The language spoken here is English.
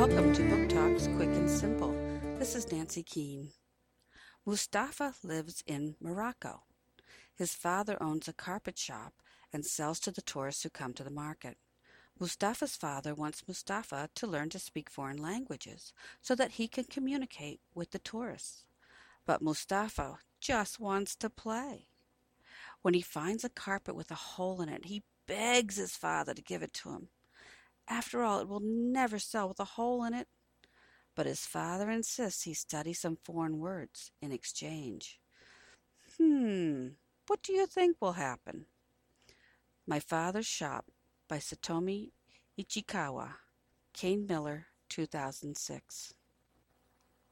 Welcome to Book Talks Quick and Simple. This is Nancy Keane. Mustafa lives in Morocco. His father owns a carpet shop and sells to the tourists who come to the market. Mustafa's father wants Mustafa to learn to speak foreign languages so that he can communicate with the tourists. But Mustafa just wants to play. When he finds a carpet with a hole in it, he begs his father to give it to him. After all, it will never sell with a hole in it. But his father insists he study some foreign words in exchange. Hmm, what do you think will happen? My Father's Shop by Satomi Ichikawa. Kane Miller, 2006.